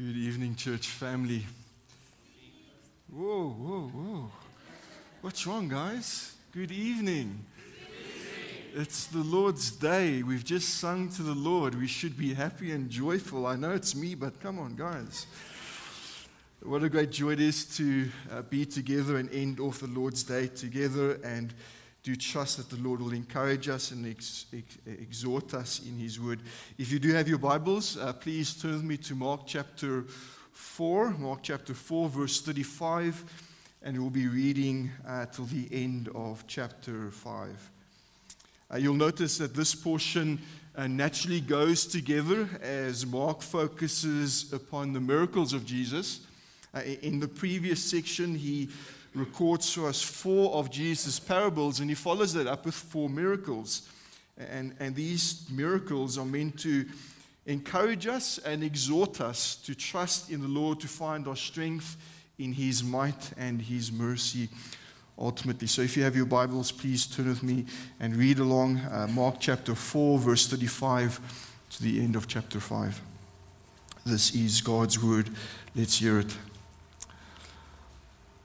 Good evening, church family. Whoa, whoa, whoa. What's wrong, guys? Good evening. It's the Lord's day. We've just sung to the Lord. We should be happy and joyful. I know it's me, but come on, guys. What a great joy it is to uh, be together and end off the Lord's day together and do trust that the Lord will encourage us and ex- ex- exhort us in His Word. If you do have your Bibles, uh, please turn with me to Mark chapter 4, Mark chapter 4, verse 35, and we'll be reading uh, till the end of chapter 5. Uh, you'll notice that this portion uh, naturally goes together as Mark focuses upon the miracles of Jesus. Uh, in the previous section, he records to us four of Jesus' parables, and he follows that up with four miracles. And, and these miracles are meant to encourage us and exhort us to trust in the Lord, to find our strength in his might and his mercy ultimately. So if you have your Bibles, please turn with me and read along uh, Mark chapter 4, verse 35 to the end of chapter 5. This is God's word. Let's hear it.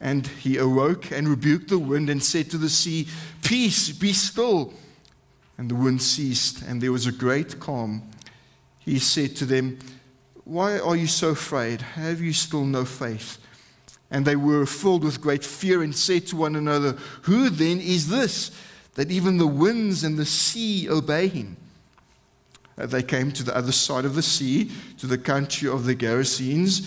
And he awoke and rebuked the wind and said to the sea, Peace, be still. And the wind ceased, and there was a great calm. He said to them, Why are you so afraid? Have you still no faith? And they were filled with great fear and said to one another, Who then is this that even the winds and the sea obey him? Uh, they came to the other side of the sea, to the country of the Gerasenes.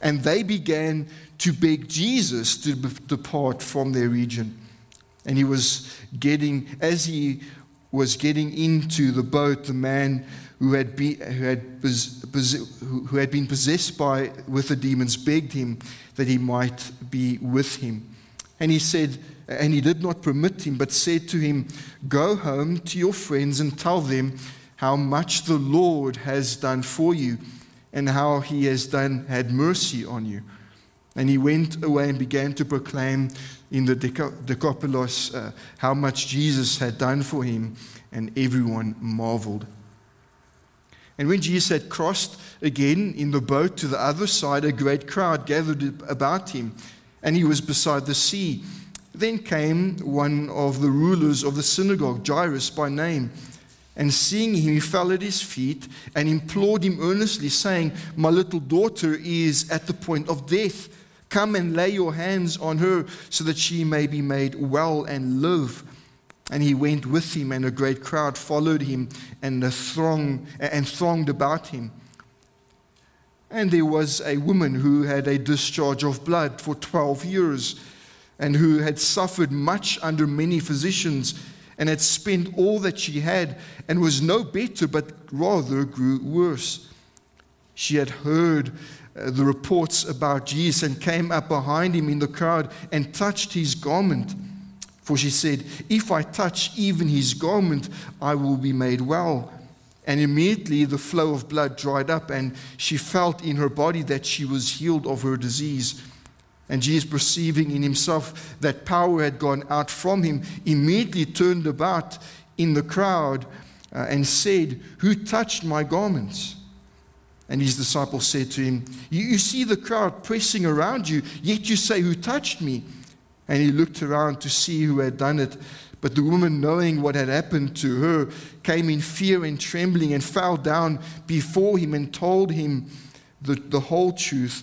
And they began to beg Jesus to depart from their region. And he was getting, as he was getting into the boat, the man who had, be, who had, who had been possessed by, with the demons begged him that he might be with him. And he said, and he did not permit him, but said to him, Go home to your friends and tell them how much the Lord has done for you and how he has done had mercy on you. And he went away and began to proclaim in the Decapolis uh, how much Jesus had done for him, and everyone marveled. And when Jesus had crossed again in the boat to the other side, a great crowd gathered about him, and he was beside the sea. Then came one of the rulers of the synagogue, Jairus by name And seeing him, he fell at his feet and implored him earnestly, saying, My little daughter is at the point of death. Come and lay your hands on her so that she may be made well and live. And he went with him, and a great crowd followed him and, throng, and thronged about him. And there was a woman who had a discharge of blood for 12 years and who had suffered much under many physicians and had spent all that she had and was no better, but rather grew worse. She had heard uh, the reports about Jesus and came up behind him in the crowd and touched his garment. For she said, If I touch even his garment, I will be made well. And immediately the flow of blood dried up, and she felt in her body that she was healed of her disease. And Jesus, perceiving in himself that power had gone out from him, immediately turned about in the crowd uh, and said, Who touched my garments? And his disciples said to him, you, you see the crowd pressing around you, yet you say, Who touched me? And he looked around to see who had done it. But the woman, knowing what had happened to her, came in fear and trembling and fell down before him and told him the, the whole truth.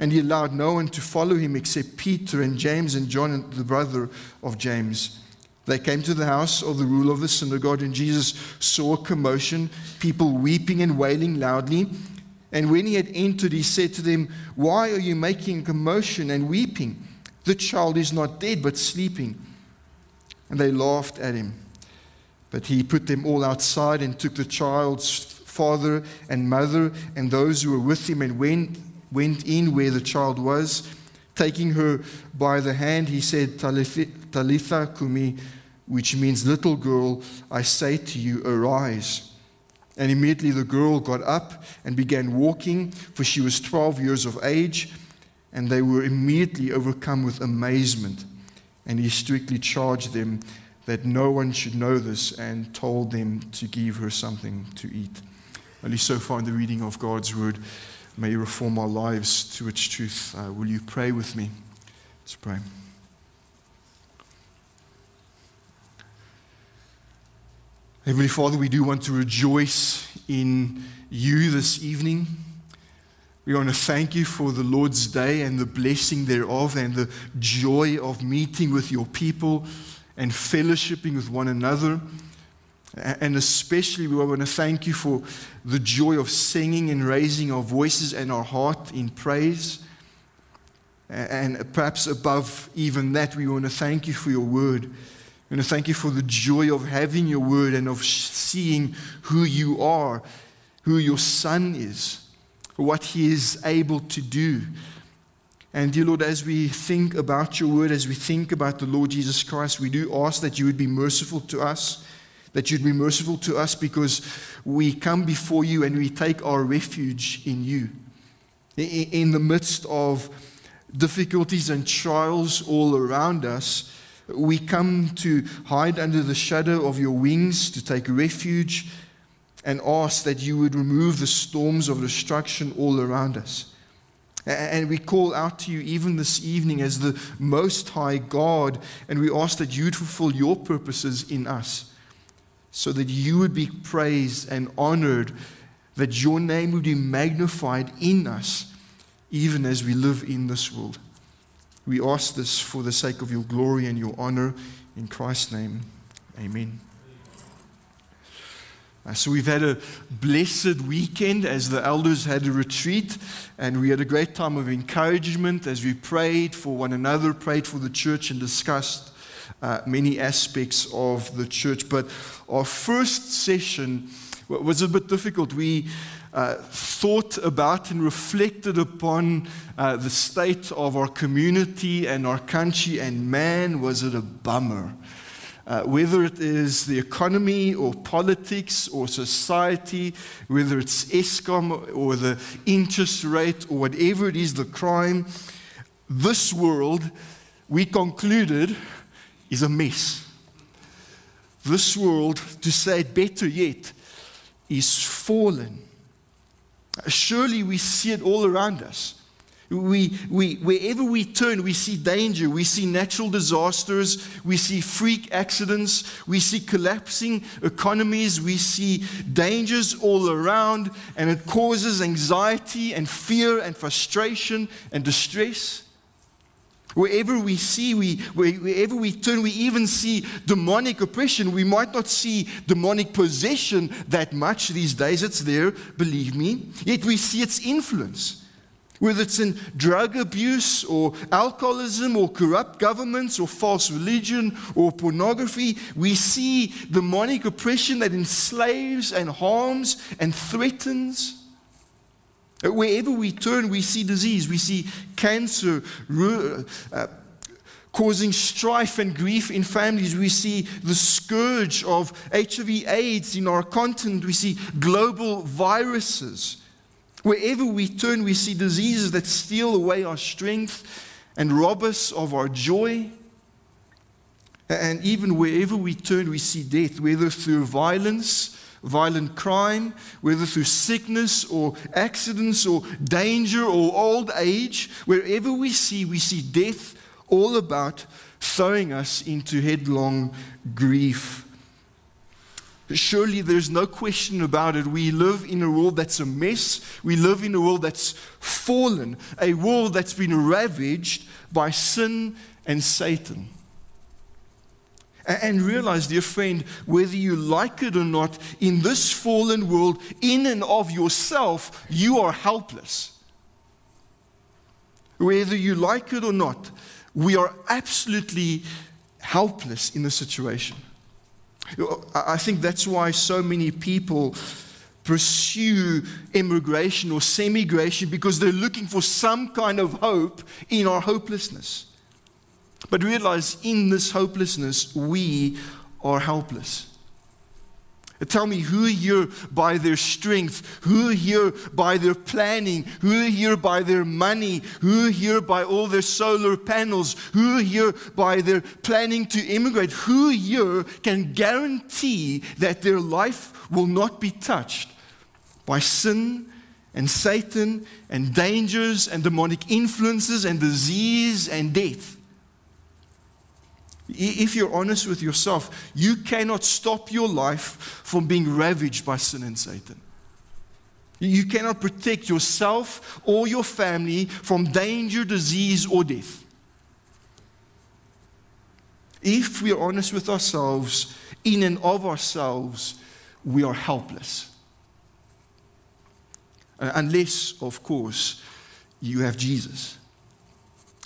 And he allowed no one to follow him except Peter and James and John, the brother of James. They came to the house of the ruler of the synagogue, and Jesus saw a commotion, people weeping and wailing loudly. And when he had entered, he said to them, Why are you making commotion and weeping? The child is not dead, but sleeping. And they laughed at him. But he put them all outside and took the child's father and mother and those who were with him and went went in where the child was. Taking her by the hand, he said, Talitha Kumi, which means, Little girl, I say to you, arise. And immediately the girl got up and began walking, for she was 12 years of age. And they were immediately overcome with amazement. And he strictly charged them that no one should know this and told them to give her something to eat. Only so far in the reading of God's word. May you reform our lives to its truth. Uh, will you pray with me? Let's pray. Heavenly Father, we do want to rejoice in you this evening. We want to thank you for the Lord's day and the blessing thereof and the joy of meeting with your people and fellowshipping with one another. And especially, we want to thank you for the joy of singing and raising our voices and our heart in praise. And perhaps above even that, we want to thank you for your word. We want to thank you for the joy of having your word and of seeing who you are, who your son is, what he is able to do. And dear Lord, as we think about your word, as we think about the Lord Jesus Christ, we do ask that you would be merciful to us that you'd be merciful to us because we come before you and we take our refuge in you. In the midst of difficulties and trials all around us, we come to hide under the shadow of your wings, to take refuge, and ask that you would remove the storms of destruction all around us. And we call out to you even this evening as the Most High God, and we ask that you'd fulfill your purposes in us so that you would be praised and honored, that your name would be magnified in us, even as we live in this world. We ask this for the sake of your glory and your honor. In Christ's name, amen. Uh, so, we've had a blessed weekend as the elders had a retreat, and we had a great time of encouragement as we prayed for one another, prayed for the church, and discussed uh, many aspects of the church. But our first session was a bit difficult. We uh, thought about and reflected upon uh, the state of our community and our country, and man, was it a bummer. uh, whether it is the economy or politics or society, whether it's Eskom or the interest rate or whatever it is, the crime, this world, we concluded, is a mess. This world, to say it better yet, is fallen. Surely we see it all around us. We, we, wherever we turn, we see danger. We see natural disasters. We see freak accidents. We see collapsing economies. We see dangers all around, and it causes anxiety and fear and frustration and distress. Wherever we see, we, wherever we turn, we even see demonic oppression. We might not see demonic possession that much these days. It's there, believe me. Yet we see its influence. Whether it's in drug abuse or alcoholism or corrupt governments or false religion or pornography, we see demonic oppression that enslaves and harms and threatens. Wherever we turn, we see disease, we see cancer uh, causing strife and grief in families. We see the scourge of HIV AIDS in our continent. We see global viruses. Wherever we turn, we see diseases that steal away our strength and rob us of our joy. And even wherever we turn, we see death, whether through violence, violent crime, whether through sickness or accidents or danger or old age. Wherever we see, we see death all about, throwing us into headlong grief. Surely there's no question about it. We live in a world that's a mess. We live in a world that's fallen, a world that's been ravaged by sin and Satan. And realize, dear friend, whether you like it or not, in this fallen world, in and of yourself, you are helpless. Whether you like it or not, we are absolutely helpless in the situation. I think that's why so many people pursue immigration or semigration because they're looking for some kind of hope in our hopelessness. But realize in this hopelessness, we are helpless. Tell me who here by their strength, who here by their planning, who here by their money, who here by all their solar panels, who here by their planning to immigrate, who here can guarantee that their life will not be touched by sin and Satan and dangers and demonic influences and disease and death? If you're honest with yourself, you cannot stop your life from being ravaged by sin and Satan. You cannot protect yourself or your family from danger, disease, or death. If we are honest with ourselves, in and of ourselves, we are helpless. Uh, unless, of course, you have Jesus.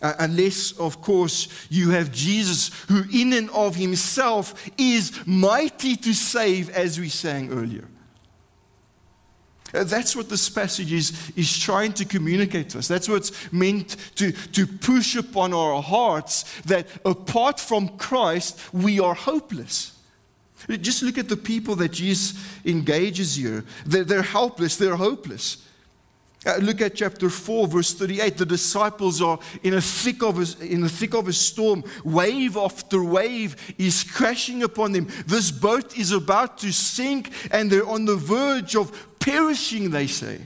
Uh, unless, of course, you have Jesus, who in and of himself is mighty to save, as we sang earlier. Uh, that's what this passage is, is trying to communicate to us. That's what's meant to, to push upon our hearts that apart from Christ, we are hopeless. Just look at the people that Jesus engages here. They're, they're helpless, they're hopeless. Uh, look at chapter 4, verse 38. The disciples are in a thick of a, in the thick of a storm. Wave after wave is crashing upon them. This boat is about to sink, and they're on the verge of perishing, they say.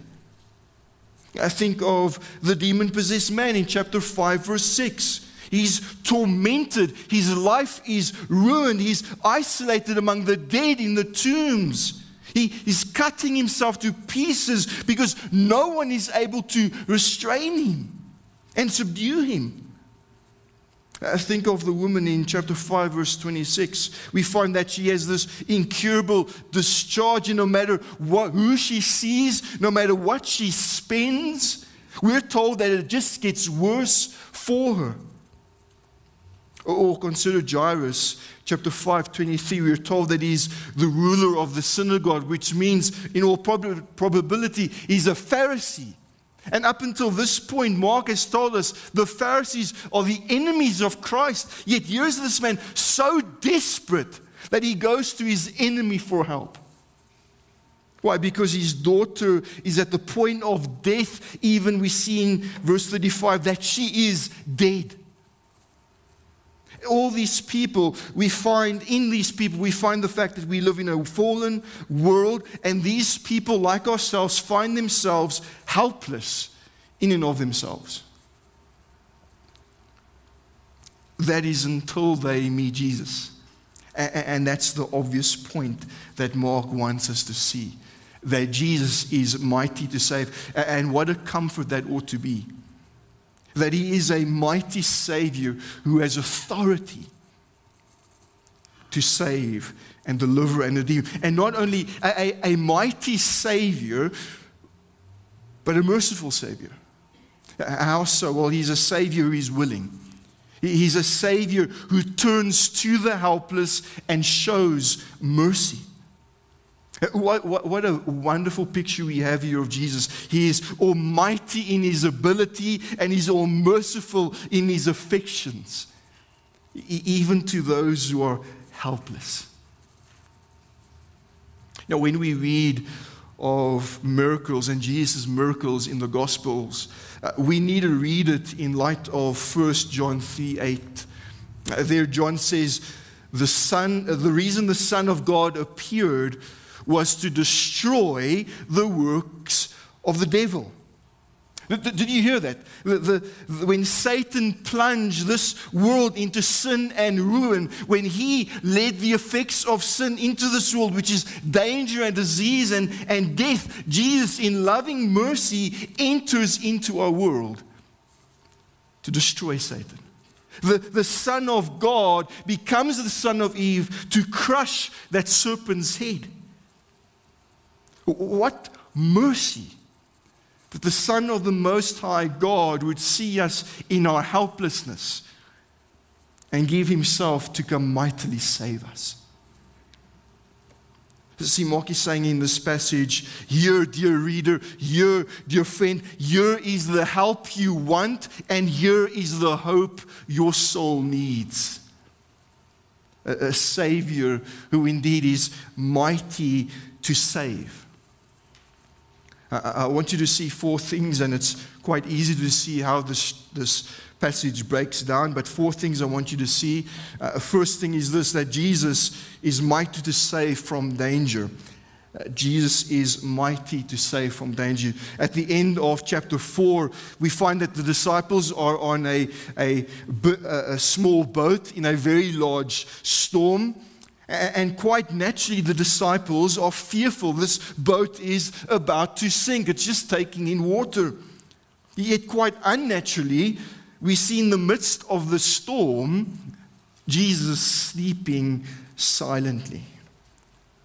I think of the demon possessed man in chapter 5, verse 6. He's tormented. His life is ruined. He's isolated among the dead in the tombs. He is cutting himself to pieces because no one is able to restrain him and subdue him. I think of the woman in chapter 5, verse 26. We find that she has this incurable discharge, and no matter what, who she sees, no matter what she spends, we're told that it just gets worse for her. Or consider Jairus, chapter 5, 23. We are told that he's the ruler of the synagogue, which means, in all prob- probability, he's a Pharisee. And up until this point, Mark has told us the Pharisees are the enemies of Christ. Yet here's this man so desperate that he goes to his enemy for help. Why? Because his daughter is at the point of death. Even we see in verse 35 that she is dead. All these people, we find in these people, we find the fact that we live in a fallen world, and these people, like ourselves, find themselves helpless in and of themselves. That is until they meet Jesus. And that's the obvious point that Mark wants us to see that Jesus is mighty to save. And what a comfort that ought to be that he is a mighty Savior who has authority to save and deliver and redeem. And not only a, a, a mighty Savior, but a merciful Savior. How so? Well, he's a Savior who is willing. He's a Savior who turns to the helpless and shows mercy. What, what, what, a wonderful picture we have here of Jesus. He is almighty in his ability and he's all merciful in his affections, even to those who are helpless. Now, when we read of miracles and Jesus' miracles in the Gospels, uh, we need to read it in light of 1 John 3 8. Uh, there, John says, the, son, uh, the reason the Son of God appeared was to destroy the works of the devil. Did you hear that? The, the, when Satan plunged this world into sin and ruin, when he led the effects of sin into this world, which is danger and disease and, and death, Jesus, in loving mercy, enters into our world to destroy Satan. The, the Son of God becomes the Son of Eve to crush that serpent's head. What mercy that the Son of the Most High God would see us in our helplessness and give Himself to come mightily save us. See, Mark is saying in this passage, here, dear reader, here, dear friend, here is the help you want, and here is the hope your soul needs. A, a Savior who indeed is mighty to save. I want you to see four things, and it's quite easy to see how this, this passage breaks down. But four things I want you to see. Uh, first thing is this that Jesus is mighty to save from danger. Uh, Jesus is mighty to save from danger. At the end of chapter 4, we find that the disciples are on a, a, a small boat in a very large storm. And quite naturally, the disciples are fearful. This boat is about to sink, it's just taking in water. Yet, quite unnaturally, we see in the midst of the storm Jesus sleeping silently.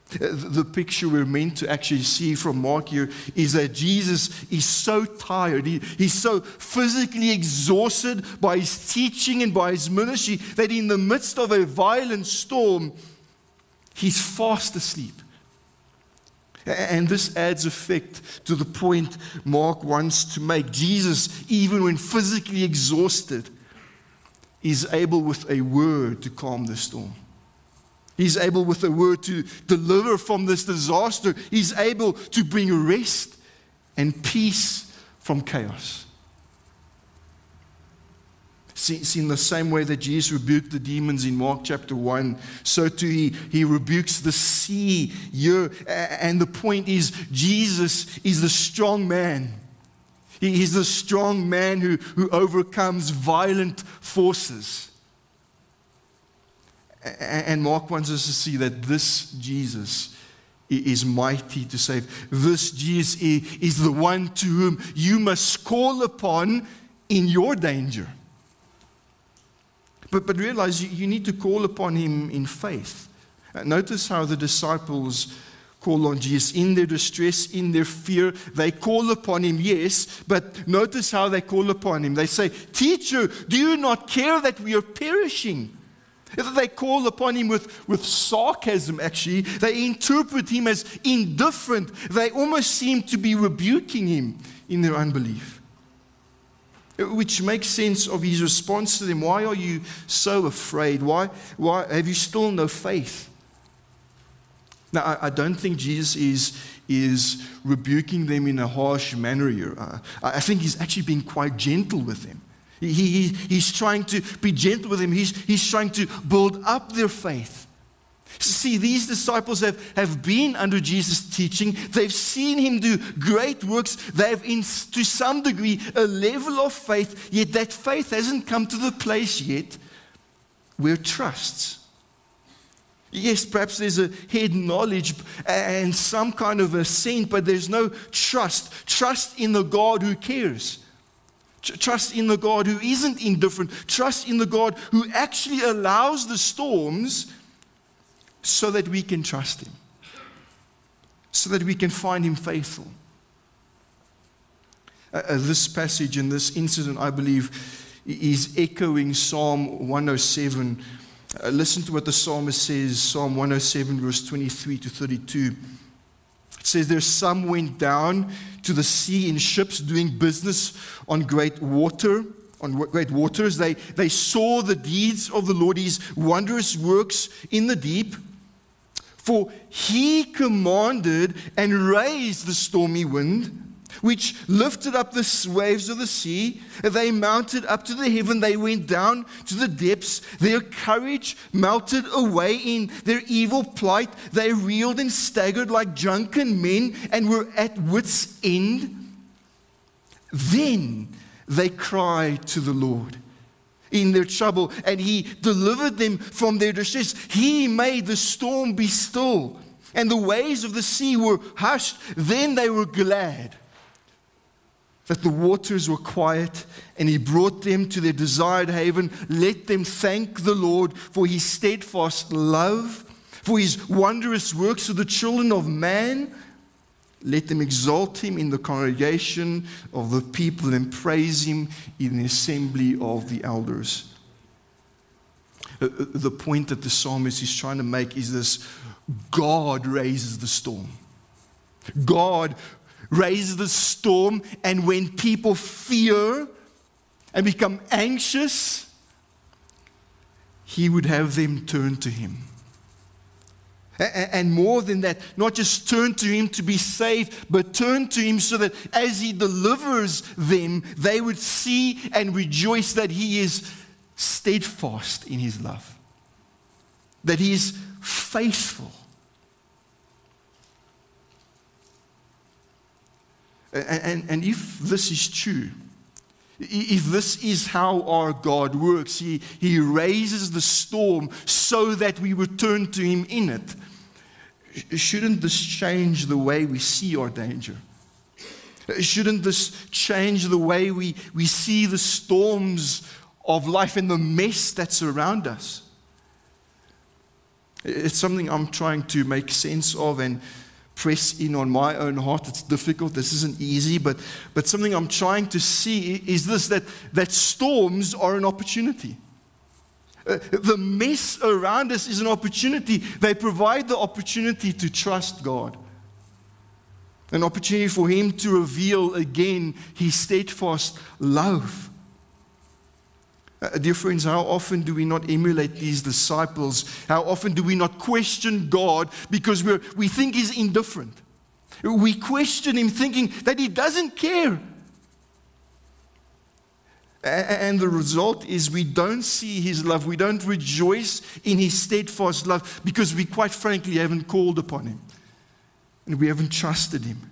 The picture we're meant to actually see from Mark here is that Jesus is so tired, he, he's so physically exhausted by his teaching and by his ministry that in the midst of a violent storm, He's fast asleep. And this adds effect to the point Mark wants to make. Jesus, even when physically exhausted, is able with a word to calm the storm. He's able with a word to deliver from this disaster. He's able to bring rest and peace from chaos. See, in the same way that Jesus rebuked the demons in Mark chapter 1, so too he, he rebukes the sea here. And the point is, Jesus is the strong man. He's the strong man who, who overcomes violent forces. And Mark wants us to see that this Jesus is mighty to save. This Jesus is the one to whom you must call upon in your danger. But, but realize you, you need to call upon him in faith. Uh, notice how the disciples call on Jesus in their distress, in their fear. They call upon him, yes, but notice how they call upon him. They say, Teacher, do you not care that we are perishing? They call upon him with, with sarcasm, actually. They interpret him as indifferent. They almost seem to be rebuking him in their unbelief. Which makes sense of his response to them. Why are you so afraid? Why, why have you still no faith? Now, I, I don't think Jesus is, is rebuking them in a harsh manner here. Uh, I think he's actually being quite gentle with them. He, he, he's trying to be gentle with them, he's, he's trying to build up their faith. See, these disciples have, have been under Jesus' teaching. They've seen him do great works. They have, in, to some degree, a level of faith, yet that faith hasn't come to the place yet where trusts. Yes, perhaps there's a head knowledge and some kind of a assent, but there's no trust. Trust in the God who cares. Trust in the God who isn't indifferent. Trust in the God who actually allows the storms so that we can trust Him, so that we can find Him faithful. Uh, uh, this passage and this incident, I believe, is echoing Psalm 107. Uh, listen to what the psalmist says, Psalm 107, verse 23 to 32. It says, There some went down to the sea in ships doing business on great water on great waters. They, they saw the deeds of the Lord, his wondrous works in the deep. For he commanded and raised the stormy wind, which lifted up the waves of the sea. They mounted up to the heaven, they went down to the depths. Their courage melted away in their evil plight. They reeled and staggered like drunken men and were at wits' end. Then they cried to the Lord in their trouble, and he delivered them from their distress. He made the storm be still, and the waves of the sea were hushed. Then they were glad that the waters were quiet, and he brought them to their desired haven. Let them thank the Lord for his steadfast love, for his wondrous works to the children of man. Let them exalt him in the congregation of the people and praise him in the assembly of the elders. Uh, uh, the point that the psalmist is trying to make is this God raises the storm. God raises the storm, and when people fear and become anxious, he would have them turn to him. And more than that, not just turn to Him to be saved, but turn to Him so that as He delivers them, they would see and rejoice that He is steadfast in His love, that He is faithful. And, and, if this is true, if this is how our God works, he, he raises the storm so that we return to Him in it. Shouldn't this change the way we see our danger? Shouldn't this change the way we, we see the storms of life and the mess that's around us? It's something I'm trying to make sense of and press in on my own heart. It's difficult. This isn't easy, but, but something I'm trying to see is this that, that storms are an opportunity. Uh, the mess around us is an opportunity. They provide the opportunity to trust God, an opportunity for Him to reveal again His steadfast love. Uh, dear friends, how often do we not emulate these disciples? How often do we not question God because we we think He's indifferent? We question Him thinking that He doesn't care. And the result is we don't see His love. We don't rejoice in His steadfast love because we, quite frankly, haven't called upon Him and we haven't trusted Him.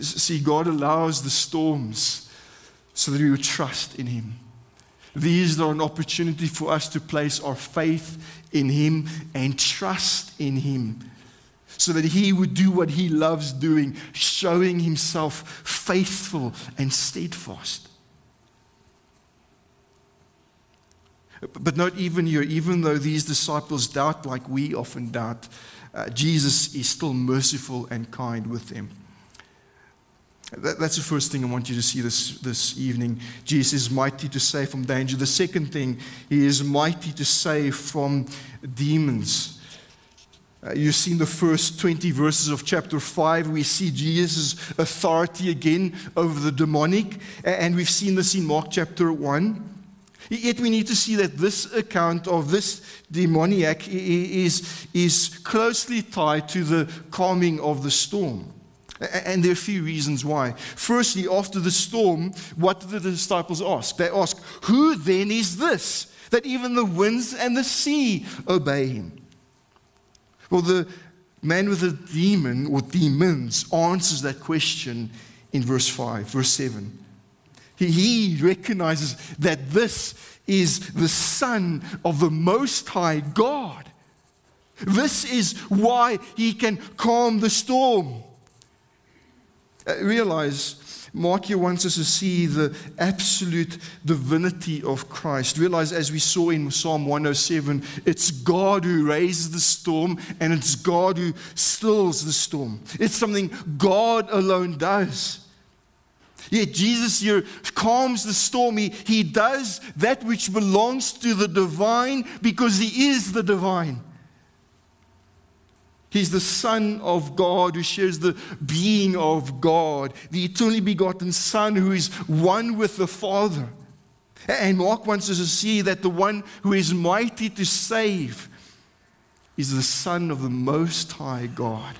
See, God allows the storms so that we would trust in Him. These are an opportunity for us to place our faith in Him and trust in Him so that He would do what He loves doing, showing Himself faithful and steadfast. But not even here, even though these disciples doubt like we often doubt, uh, Jesus is still merciful and kind with them. That, that's the first thing I want you to see this, this evening. Jesus is mighty to save from danger. The second thing, he is mighty to save from demons. Uh, you've seen the first 20 verses of chapter 5. We see Jesus' authority again over the demonic. And we've seen this in Mark chapter 1. Yet we need to see that this account of this demoniac is, is closely tied to the calming of the storm. And there are a few reasons why. Firstly, after the storm, what did the disciples ask? They ask, Who then is this that even the winds and the sea obey him? Well, the man with the demon or demons answers that question in verse 5, verse 7. He recognizes that this is the Son of the Most High God. This is why he can calm the storm. Uh, realize, Mark here wants us to see the absolute divinity of Christ. Realize, as we saw in Psalm 107, it's God who raises the storm and it's God who stills the storm. It's something God alone does. Yet Jesus here calms the storm. He, he does that which belongs to the divine because he is the divine. He's the Son of God who shares the being of God, the eternally begotten Son who is one with the Father. And Mark wants us to see that the one who is mighty to save is the Son of the Most High God.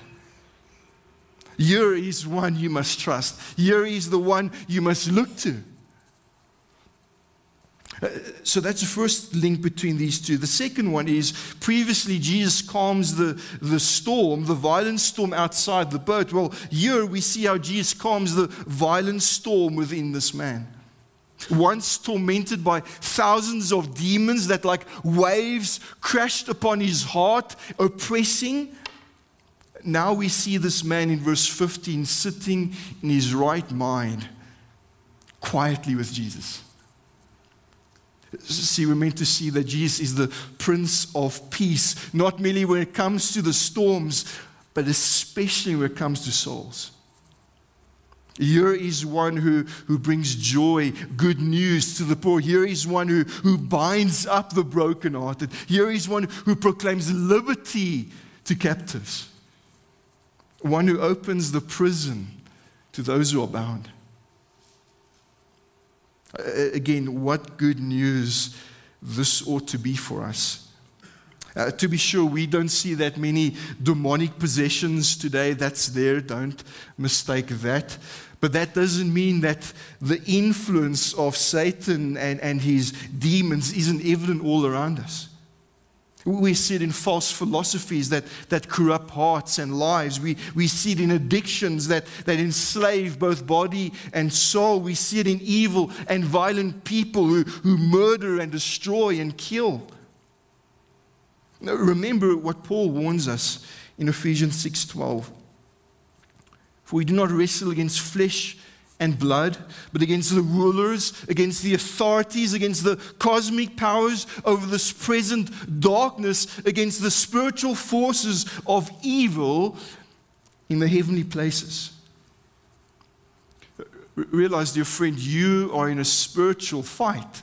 Here is one you must trust. Here is the one you must look to. Uh, so that's the first link between these two. The second one is previously Jesus calms the, the storm, the violent storm outside the boat. Well, here we see how Jesus calms the violent storm within this man. Once tormented by thousands of demons that, like waves, crashed upon his heart, oppressing, now we see this man in verse 15 sitting in his right mind, quietly with Jesus. See, we're meant to see that Jesus is the Prince of Peace, not merely when it comes to the storms, but especially when it comes to souls. Here is one who, who brings joy, good news to the poor. Here is one who, who binds up the brokenhearted. Here is one who proclaims liberty to captives one who opens the prison to those who are bound. Again, what good news this ought to be for us. Uh, to be sure, we don't see that many demonic possessions today. That's there, don't mistake that. But that doesn't mean that the influence of Satan and, and his demons isn't evident all around us. We see it in false philosophies that, that corrupt hearts and lives. We, we see it in addictions that, that enslave both body and soul. We see it in evil and violent people who, who murder and destroy and kill. Now, remember what Paul warns us in Ephesians 6:12. For we do not wrestle against flesh and blood, but against the rulers, against the authorities, against the cosmic powers over this present darkness, against the spiritual forces of evil in the heavenly places. Realize, dear friend, you are in a spiritual fight.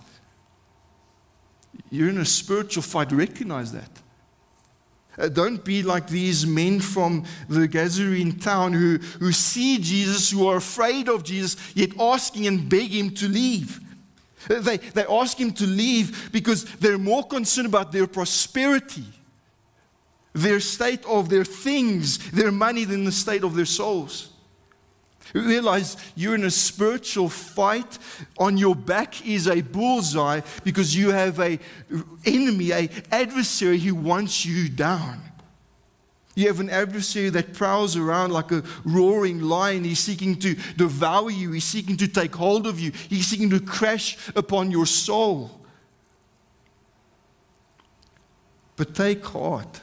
You're in a spiritual fight. Recognize that. Uh, don't be like these men from the Gerasene town who, who see Jesus, who are afraid of Jesus, yet asking and begging him to leave. Uh, they, they ask him to leave because they're more concerned about their prosperity, their state of their things, their money, than the state of their souls. Realize you're in a spiritual fight. On your back is a bullseye because you have a enemy, a adversary who wants you down. You have an adversary that prowls around like a roaring lion. He's seeking to devour you. He's seeking to take hold of you. He's seeking to crash upon your soul. But take heart.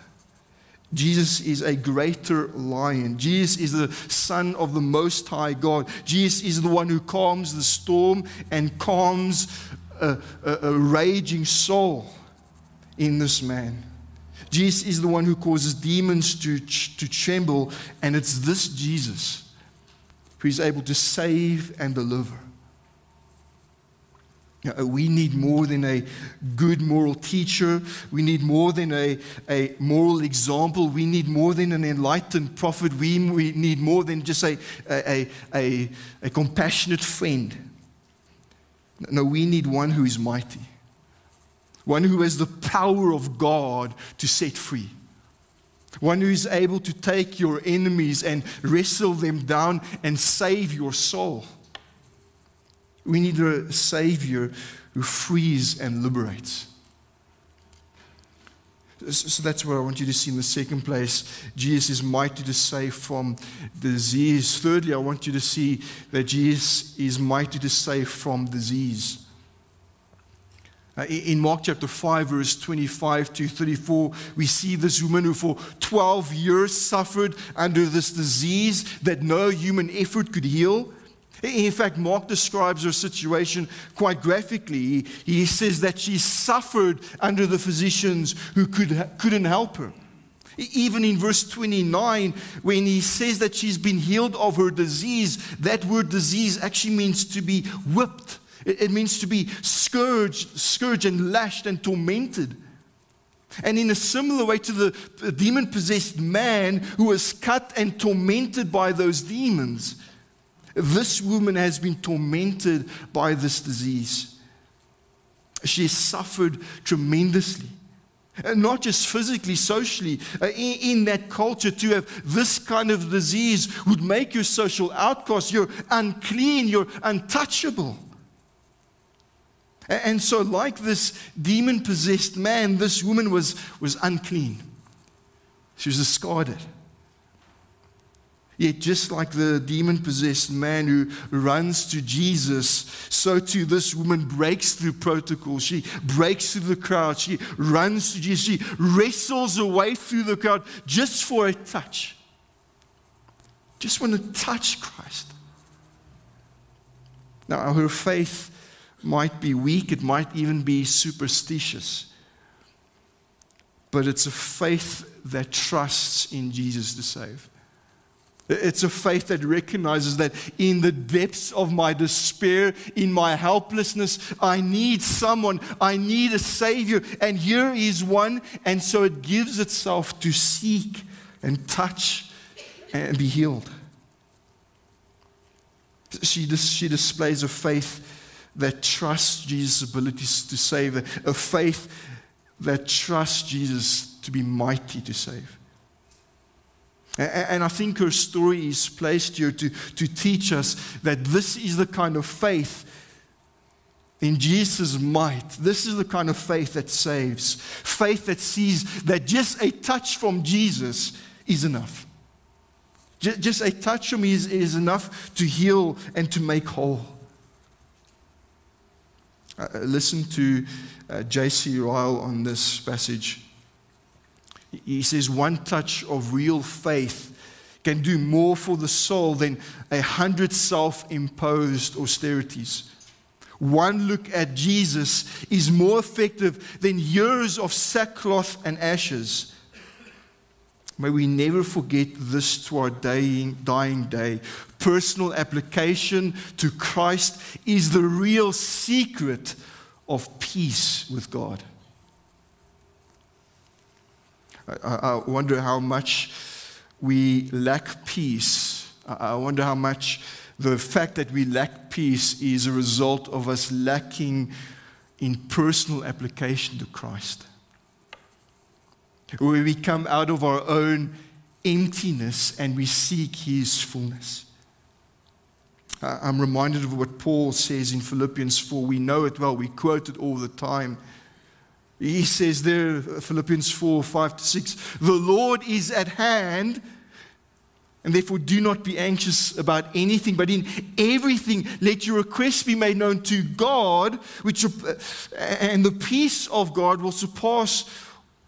Jesus is a greater lion. Jesus is the Son of the Most High God. Jesus is the one who calms the storm and calms a, a, a, raging soul in this man. Jesus is the one who causes demons to, to tremble, and it's this Jesus who is able to save and deliver. Uh, we need more than a good moral teacher. We need more than a, a moral example. We need more than an enlightened prophet. We, we need more than just a, a, a, a compassionate friend. No, we need one who is mighty, one who has the power of God to set free, one who is able to take your enemies and wrestle them down and save your soul. We need a Savior who frees and liberates. So that's what I want you to see in the second place. Jesus is mighty to save from disease. Thirdly, I want you to see that Jesus is mighty to save from disease. Uh, in Mark chapter 5, verse 25 to 34, we see this woman who for 12 years suffered under this disease that no human effort could heal. In fact, Mark describes her situation quite graphically. He says that she suffered under the physicians who could, couldn't help her. Even in verse 29, when he says that she's been healed of her disease, that word disease actually means to be whipped. It means to be scourged, scourged and lashed and tormented. And in a similar way to the demon possessed man who was cut and tormented by those demons, this woman has been tormented by this disease. She has suffered tremendously. And not just physically, socially. Uh, in, in, that culture, to have this kind of disease would make you social outcast. You're unclean, you're untouchable. And so, like this demon possessed man, this woman was, was unclean. She was discarded. Yet, just like the demon possessed man who runs to Jesus, so too this woman breaks through protocol. She breaks through the crowd. She runs to Jesus. She wrestles her way through the crowd just for a touch. Just want to touch Christ. Now, her faith might be weak, it might even be superstitious, but it's a faith that trusts in Jesus to save. It's a faith that recognizes that in the depths of my despair, in my helplessness, I need someone, I need a Savior, and here is one. And so it gives itself to seek and touch and be healed. She, she displays a faith that trusts Jesus' abilities to save, a faith that trusts Jesus to be mighty to save. And I think her story is placed here to, to teach us that this is the kind of faith in Jesus' might. This is the kind of faith that saves. Faith that sees that just a touch from Jesus is enough. Just a touch from me is, is enough to heal and to make whole. Uh, listen to uh, J.C. Ryle on this passage. He says, one touch of real faith can do more for the soul than a hundred self imposed austerities. One look at Jesus is more effective than years of sackcloth and ashes. May we never forget this to our dying, dying day. Personal application to Christ is the real secret of peace with God. I, I wonder how much we lack peace. I wonder how much the fact that we lack peace is a result of us lacking in personal application to Christ. Where we come out of our own emptiness and we seek His fullness. I'm reminded of what Paul says in Philippians 4. We know it well, we quote it all the time. He says there, Philippians 4 5 to 6, the Lord is at hand, and therefore do not be anxious about anything, but in everything let your requests be made known to God, which, and the peace of God will surpass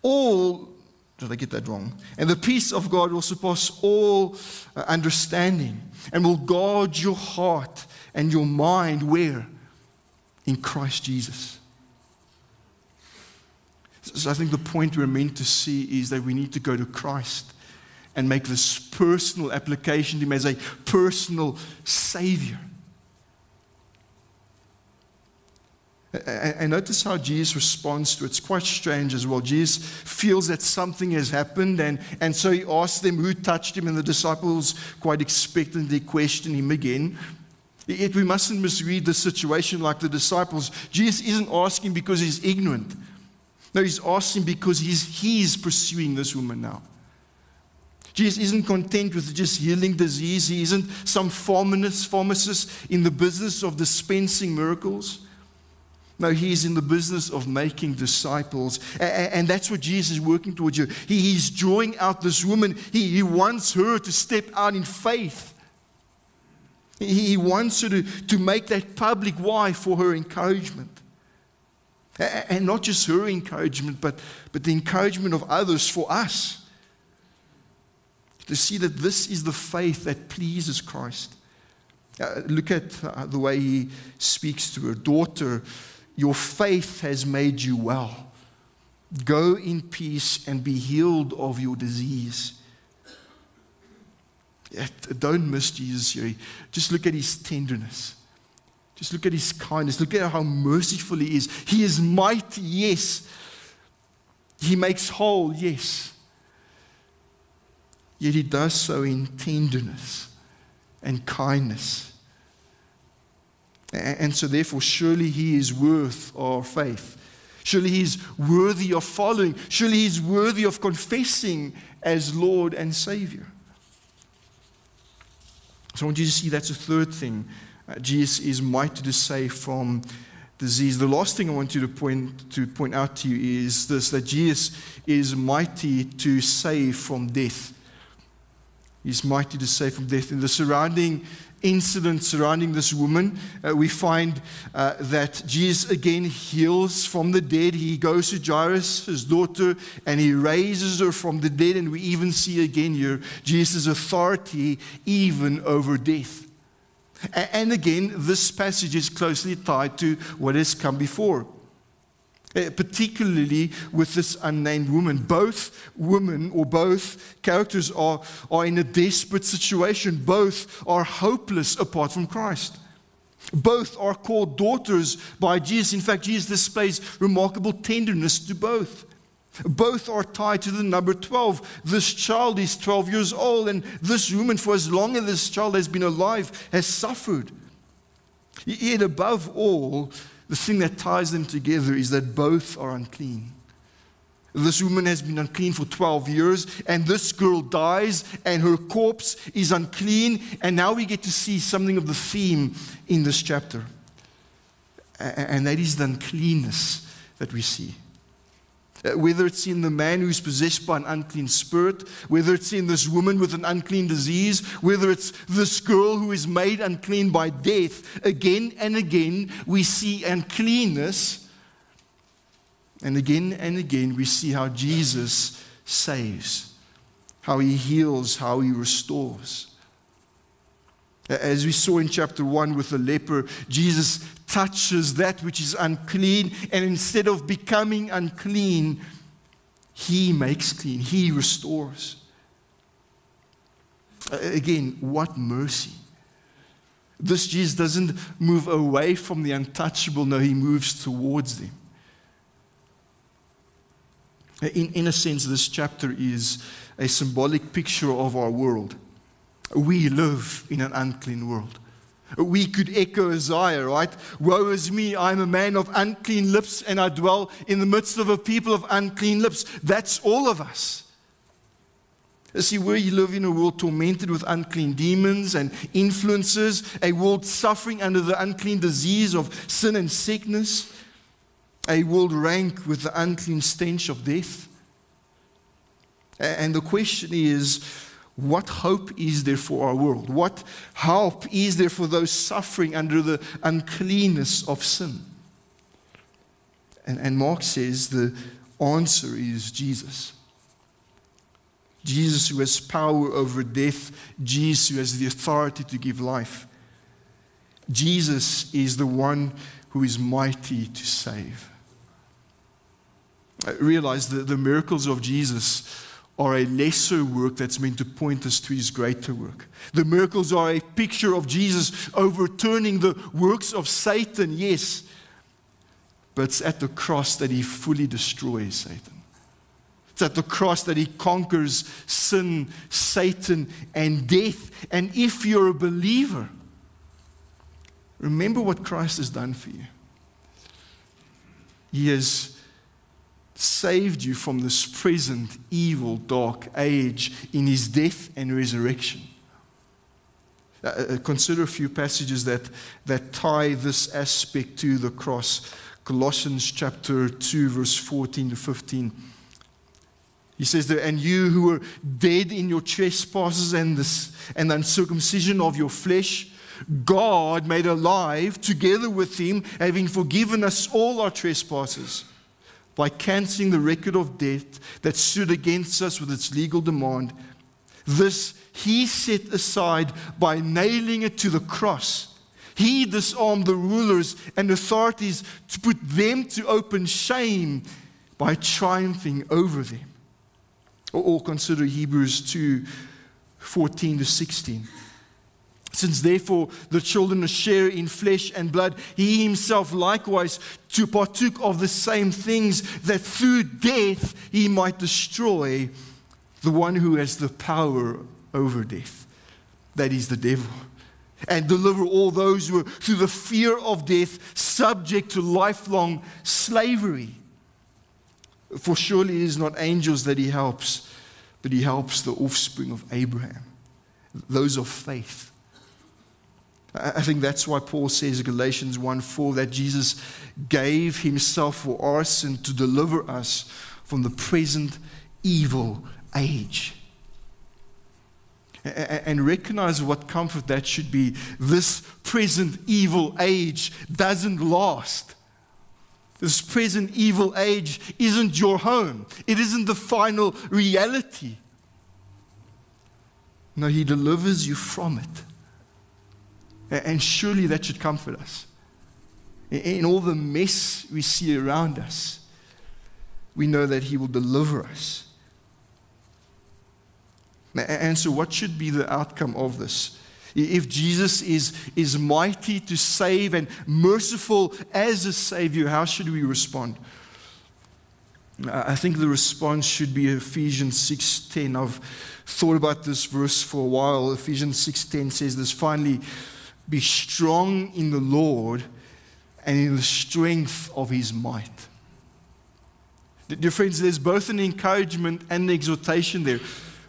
all. Did I get that wrong? And the peace of God will surpass all uh, understanding and will guard your heart and your mind where? In Christ Jesus. So I think the point we're meant to see is that we need to go to Christ and make this personal application to him as a personal savior. And notice how Jesus responds to it. It's quite strange as well. Jesus feels that something has happened, and, and so he asks them who touched him, and the disciples quite expectantly question him again. Yet we mustn't misread the situation like the disciples. Jesus isn't asking because he's ignorant. No, he's asking because he's, he's pursuing this woman now. Jesus isn't content with just healing disease. He isn't some pharmacist, pharmacist in the business of dispensing miracles. No, he's in the business of making disciples. And that's what Jesus is working towards you. He's drawing out this woman. He wants her to step out in faith. He wants her to, to make that public why for her encouragement. And not just her encouragement, but, but the encouragement of others for us. To see that this is the faith that pleases Christ. Uh, look at uh, the way he speaks to her daughter. Your faith has made you well. Go in peace and be healed of your disease. Don't miss Jesus here. Just look at his tenderness. Just look at his kindness. Look at how merciful he is. He is mighty, yes. He makes whole, yes. Yet he does so in tenderness and kindness. And so, therefore, surely he is worth our faith. Surely he's worthy of following. Surely he's worthy of confessing as Lord and Savior. So I want you to see that's a third thing. Uh, Jesus is mighty to save from disease. The last thing I want you to point, to point out to you is this that Jesus is mighty to save from death. He's mighty to save from death. In the surrounding incident surrounding this woman, uh, we find uh, that Jesus again heals from the dead. He goes to Jairus, his daughter, and he raises her from the dead. And we even see again here Jesus' authority even over death. And again, this passage is closely tied to what has come before. Uh, particularly with this unnamed woman. Both women or both characters are, are in a desperate situation. Both are hopeless apart from Christ. Both are called daughters by Jesus. In fact, Jesus displays remarkable tenderness to both. Both are tied to the number 12. This child is 12 years old, and this woman, for as long as this child has been alive, has suffered. Yet, above all, the thing that ties them together is that both are unclean. This woman has been unclean for 12 years, and this girl dies, and her corpse is unclean. And now we get to see something of the theme in this chapter. And that is the uncleanness that we see. Uh, whether it's in the man who's possessed by an unclean spirit, whether it's in this woman with an unclean disease, whether it's this girl who is made unclean by death, again and again we see uncleanness. And again and again we see how Jesus saves, how he heals, how he restores. Uh, as we saw in chapter 1 with the leper, Jesus touches that which is unclean, and instead of becoming unclean, he makes clean, he restores. Uh, again, what mercy. This Jesus doesn't move away from the untouchable, no, he moves towards them. Uh, in, in a sense, this chapter is a symbolic picture of our world. We live in an unclean world. We could echo Isaiah, right? Woe is me, I'm a man of unclean lips, and I dwell in the midst of a people of unclean lips. That's all of us. See, we live in a world tormented with unclean demons and influences, a world suffering under the unclean disease of sin and sickness, a world rank with the unclean stench of death. And the question is, what hope is there for our world? What help is there for those suffering under the uncleanness of sin? And, and Mark says the answer is Jesus. Jesus, who has power over death, Jesus, who has the authority to give life. Jesus is the one who is mighty to save. I realize that the miracles of Jesus are a lesser work that's meant to point us to his greater work. The miracles are a picture of Jesus overturning the works of Satan, yes, but it's at the cross that he fully destroys Satan. It's at the cross that he conquers sin, Satan, and death. And if you're a believer, remember what Christ has done for you. He has saved you from this present evil, dark age in his death and resurrection. Uh, uh, consider a few passages that, that tie this aspect to the cross. Colossians chapter 2, verse 14 to 15. He says that, and you who were dead in your trespasses and, this, and the uncircumcision of your flesh, God made alive together with him, having forgiven us all our trespasses by canceling the record of debt that stood against us with its legal demand. This he set aside by nailing it to the cross. He disarmed the rulers and authorities to put them to open shame by triumphing over them. Or, or consider Hebrews 2 14 to 16. Since therefore the children share in flesh and blood, he himself likewise to partook of the same things, that through death he might destroy the one who has the power over death, that is the devil, and deliver all those who are through the fear of death subject to lifelong slavery. For surely it is not angels that he helps, but he helps the offspring of Abraham, those of faith. I think that's why Paul says in Galatians 1 4 that Jesus gave himself for our sin to deliver us from the present evil age. And recognize what comfort that should be. This present evil age doesn't last. This present evil age isn't your home, it isn't the final reality. No, He delivers you from it. And surely that should comfort us. In all the mess we see around us, we know that He will deliver us. And so, what should be the outcome of this? If Jesus is, is mighty to save and merciful as a Savior, how should we respond? I think the response should be Ephesians 6:10. I've thought about this verse for a while. Ephesians 6:10 says this, finally, be strong in the Lord and in the strength of his might. Dear friends, there's both an encouragement and an exhortation there.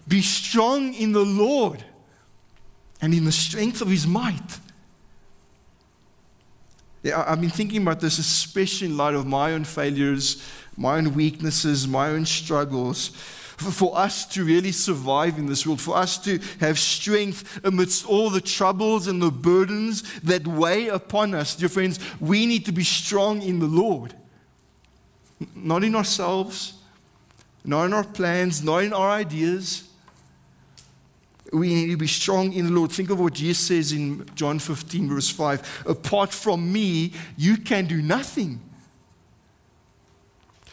Be strong in the Lord and in the strength of his might. Yeah, I've been thinking about this, especially in light of my own failures, my own weaknesses, my own struggles for us to really survive in this world, for us to have strength amidst all the troubles and the burdens that weigh upon us, dear friends, we need to be strong in the Lord. Not in ourselves, not in our plans, not in our ideas. We need to be strong in the Lord. Think of what Jesus says in John 15, verse 5 Apart from me, you can do nothing.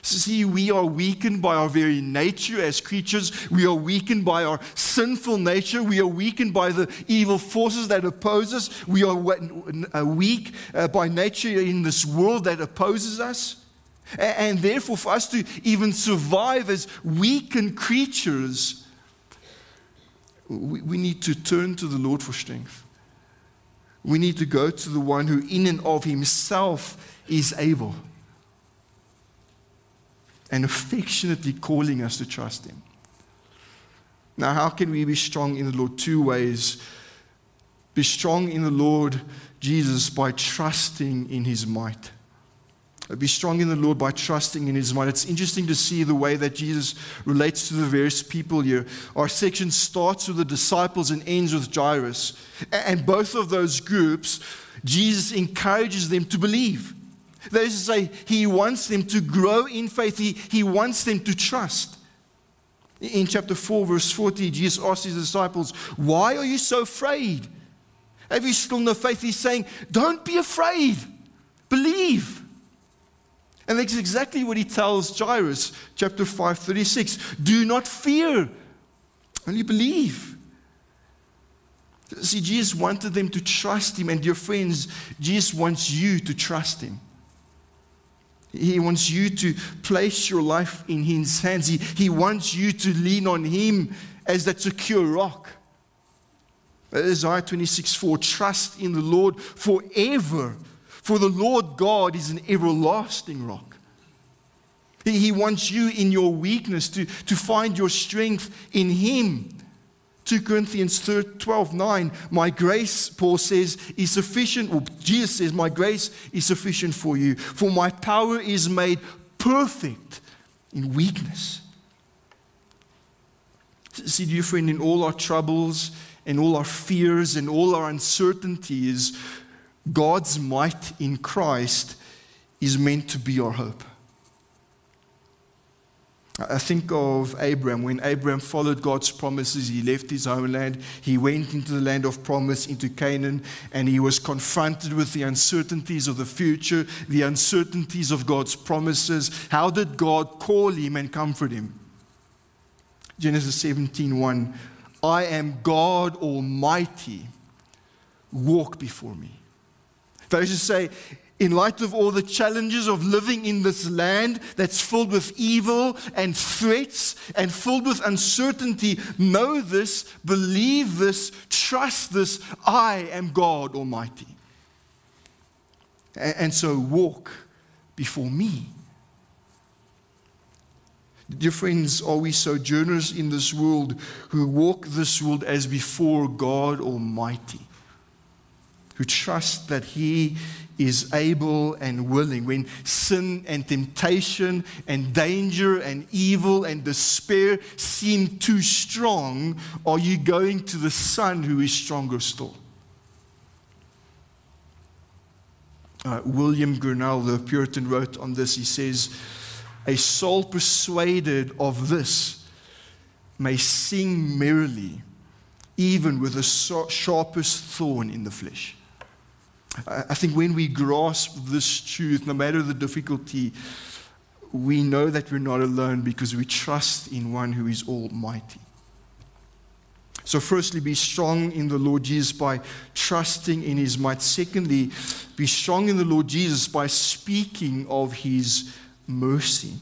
See, we are weakened by our very nature as creatures. We are weakened by our sinful nature. We are weakened by the evil forces that oppose us. We are uh, weak uh, by nature in this world that opposes us. And therefore, for us to even survive as weakened creatures, we need to turn to the Lord for strength. We need to go to the one who, in and of himself, is able and affectionately calling us to trust Him. Now, how can we be strong in the Lord? Two ways. Be strong in the Lord Jesus by trusting in His might. Be strong in the Lord by trusting in His might. It's interesting to see the way that Jesus relates to the various people here. Our section starts with the disciples and ends with Jairus. And both of those groups, Jesus encourages them to believe. That is to say, he wants them to grow in faith, he, he wants them to trust. In chapter 4, verse 40, Jesus asked his disciples, Why are you so afraid? Have you still no faith? He's saying, Don't be afraid, believe. And that's exactly what he tells Jairus, chapter 5, 36. Do not fear, only believe. See, Jesus wanted them to trust him, and dear friends, Jesus wants you to trust him. He wants you to place your life in his hands. He, he wants you to lean on him as that secure rock. Isaiah 26 4 Trust in the Lord forever, for the Lord God is an everlasting rock. He, he wants you in your weakness to, to find your strength in Him. 2 Corinthians 12 9, my grace, Paul says, is sufficient, or Jesus says, my grace is sufficient for you, for my power is made perfect in weakness. See, dear friend, in all our troubles, and all our fears, and all our uncertainties, God's might in Christ is meant to be our hope. I think of Abraham. When Abraham followed God's promises, he left his homeland. He went into the land of promise, into Canaan, and he was confronted with the uncertainties of the future, the uncertainties of God's promises. How did God call him and comfort him? Genesis 17 1. I am God Almighty. Walk before me. Those who say, in light of all the challenges of living in this land that's filled with evil and threats and filled with uncertainty, know this, believe this, trust this. I am God Almighty. And so walk before me. Dear friends, are we sojourners in this world who walk this world as before God Almighty? Who trust that He is able and willing. When sin and temptation and danger and evil and despair seem too strong, are you going to the Son who is stronger still? Uh, William Gurnall, the Puritan, wrote on this. He says, A soul persuaded of this may sing merrily, even with the sharpest thorn in the flesh. I think when we grasp this truth, no matter the difficulty, we know that we're not alone because we trust in one who is almighty. So, firstly, be strong in the Lord Jesus by trusting in his might. Secondly, be strong in the Lord Jesus by speaking of his mercy.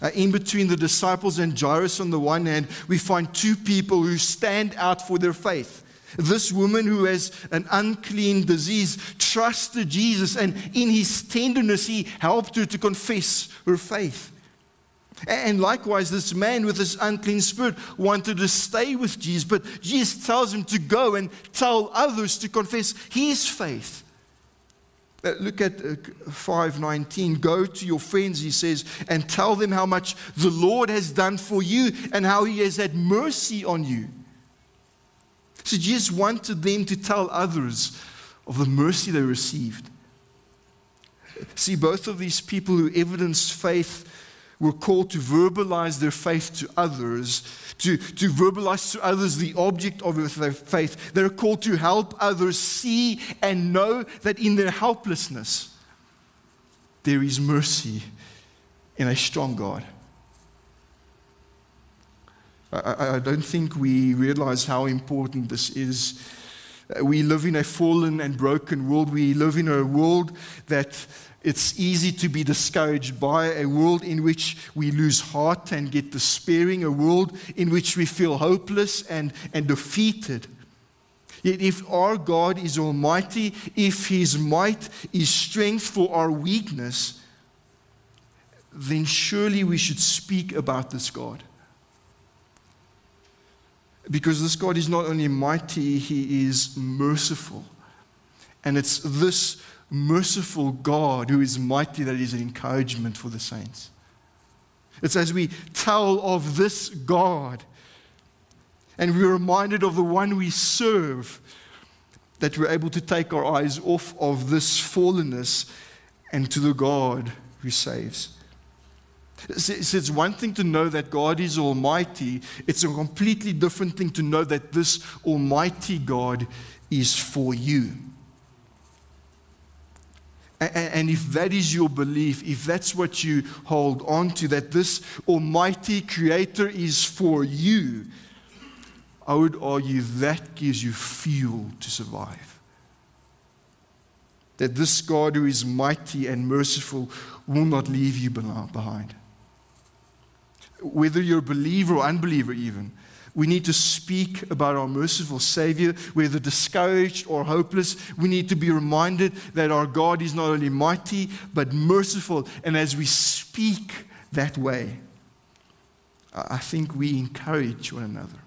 Uh, in between the disciples and Jairus on the one hand, we find two people who stand out for their faith. This woman who has an unclean disease trusted Jesus, and in his tenderness, he helped her to confess her faith. And likewise, this man with this unclean spirit wanted to stay with Jesus, but Jesus tells him to go and tell others to confess his faith. Uh, look at uh, 519. Go to your friends, he says, and tell them how much the Lord has done for you and how he has had mercy on you. So Jesus wanted them to tell others of the mercy they received. See, both of these people who evidenced faith were called to verbalize their faith to others, to, to verbalize to others the object of their faith. They're called to help others see and know that in their helplessness, there is mercy in a strong God. I, I don't think we realize how important this is. Uh, we live in a fallen and broken world. We live in a world that it's easy to be discouraged by, a world in which we lose heart and get despairing, a world in which we feel hopeless and, and defeated. Yet, if our God is almighty, if his might is strength for our weakness, then surely we should speak about this God. Because this God is not only mighty, he is merciful. And it's this merciful God who is mighty that is an encouragement for the saints. It's as we tell of this God and we're reminded of the one we serve that we're able to take our eyes off of this fallenness and to the God who saves. It's one thing to know that God is almighty, it's a completely different thing to know that this almighty God is for you. And if that is your belief, if that's what you hold on to, that this Almighty Creator is for you, I would argue that gives you fuel to survive. That this God who is mighty and merciful will not leave you behind. Whether you're a believer or unbeliever, even, we need to speak about our merciful Savior. Whether discouraged or hopeless, we need to be reminded that our God is not only mighty, but merciful. And as we speak that way, I think we encourage one another.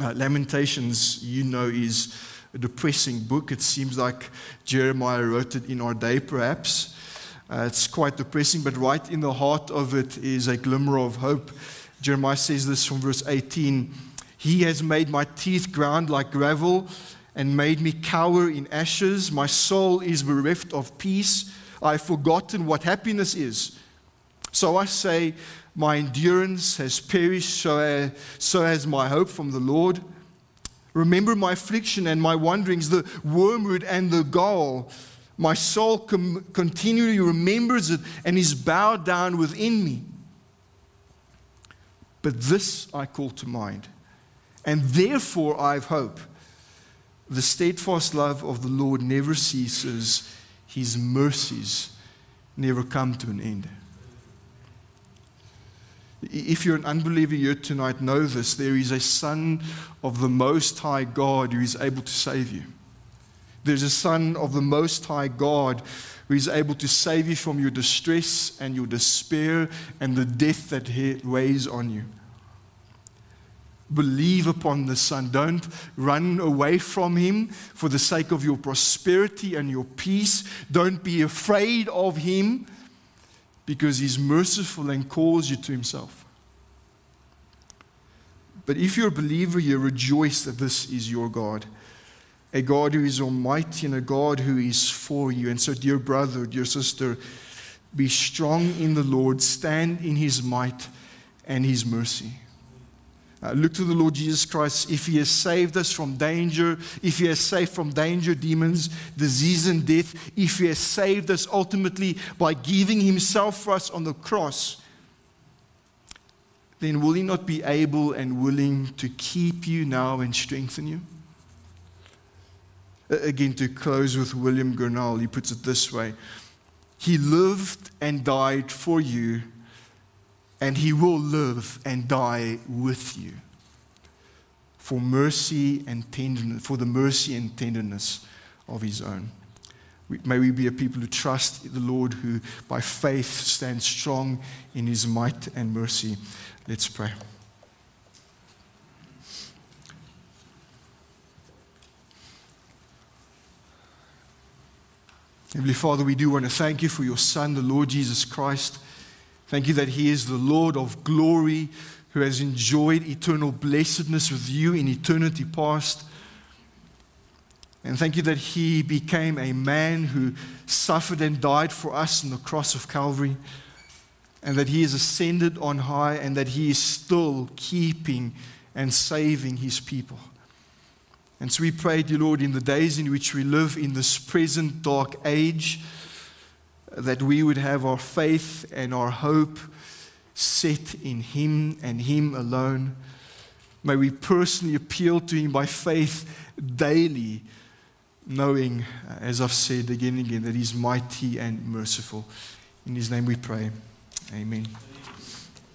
Uh, Lamentations, you know, is a depressing book. It seems like Jeremiah wrote it in our day, perhaps. Uh, it's quite depressing, but right in the heart of it is a glimmer of hope. Jeremiah says this from verse 18 He has made my teeth ground like gravel and made me cower in ashes. My soul is bereft of peace. I've forgotten what happiness is. So I say, My endurance has perished, so, so has my hope from the Lord. Remember my affliction and my wanderings, the wormwood and the gall. My soul com- continually remembers it and is bowed down within me. But this I call to mind, and therefore I have hope. The steadfast love of the Lord never ceases, his mercies never come to an end. If you're an unbeliever here tonight, know this there is a Son of the Most High God who is able to save you. There's a Son of the Most High God who is able to save you from your distress and your despair and the death that weighs on you. Believe upon the Son. Don't run away from Him for the sake of your prosperity and your peace. Don't be afraid of Him because He's merciful and calls you to Himself. But if you're a believer, you rejoice that this is your God a God who is almighty and a God who is for you. And so, dear brother, dear sister, be strong in the Lord, stand in his might and his mercy. Uh, look to the Lord Jesus Christ. If He has saved us from danger, if He has saved from danger, demons, disease, and death, if He has saved us ultimately by giving Himself for us on the cross, then will He not be able and willing to keep you now and strengthen you? Again, to close with William Gurnall, he puts it this way He lived and died for you and he will live and die with you for mercy and tenderness, for the mercy and tenderness of his own. May we be a people who trust the Lord, who by faith stand strong in his might and mercy. Let's pray. Heavenly Father, we do want to thank you for your Son, the Lord Jesus Christ. Thank you that He is the Lord of glory who has enjoyed eternal blessedness with you in eternity past. And thank you that He became a man who suffered and died for us on the cross of Calvary, and that He is ascended on high, and that He is still keeping and saving His people. And so we pray, dear Lord, in the days in which we live in this present dark age that we would have our faith and our hope set in Him and Him alone. May we personally appeal to Him by faith daily, knowing, uh, as I've said again and again, that He's mighty and merciful. In His name we pray. Amen.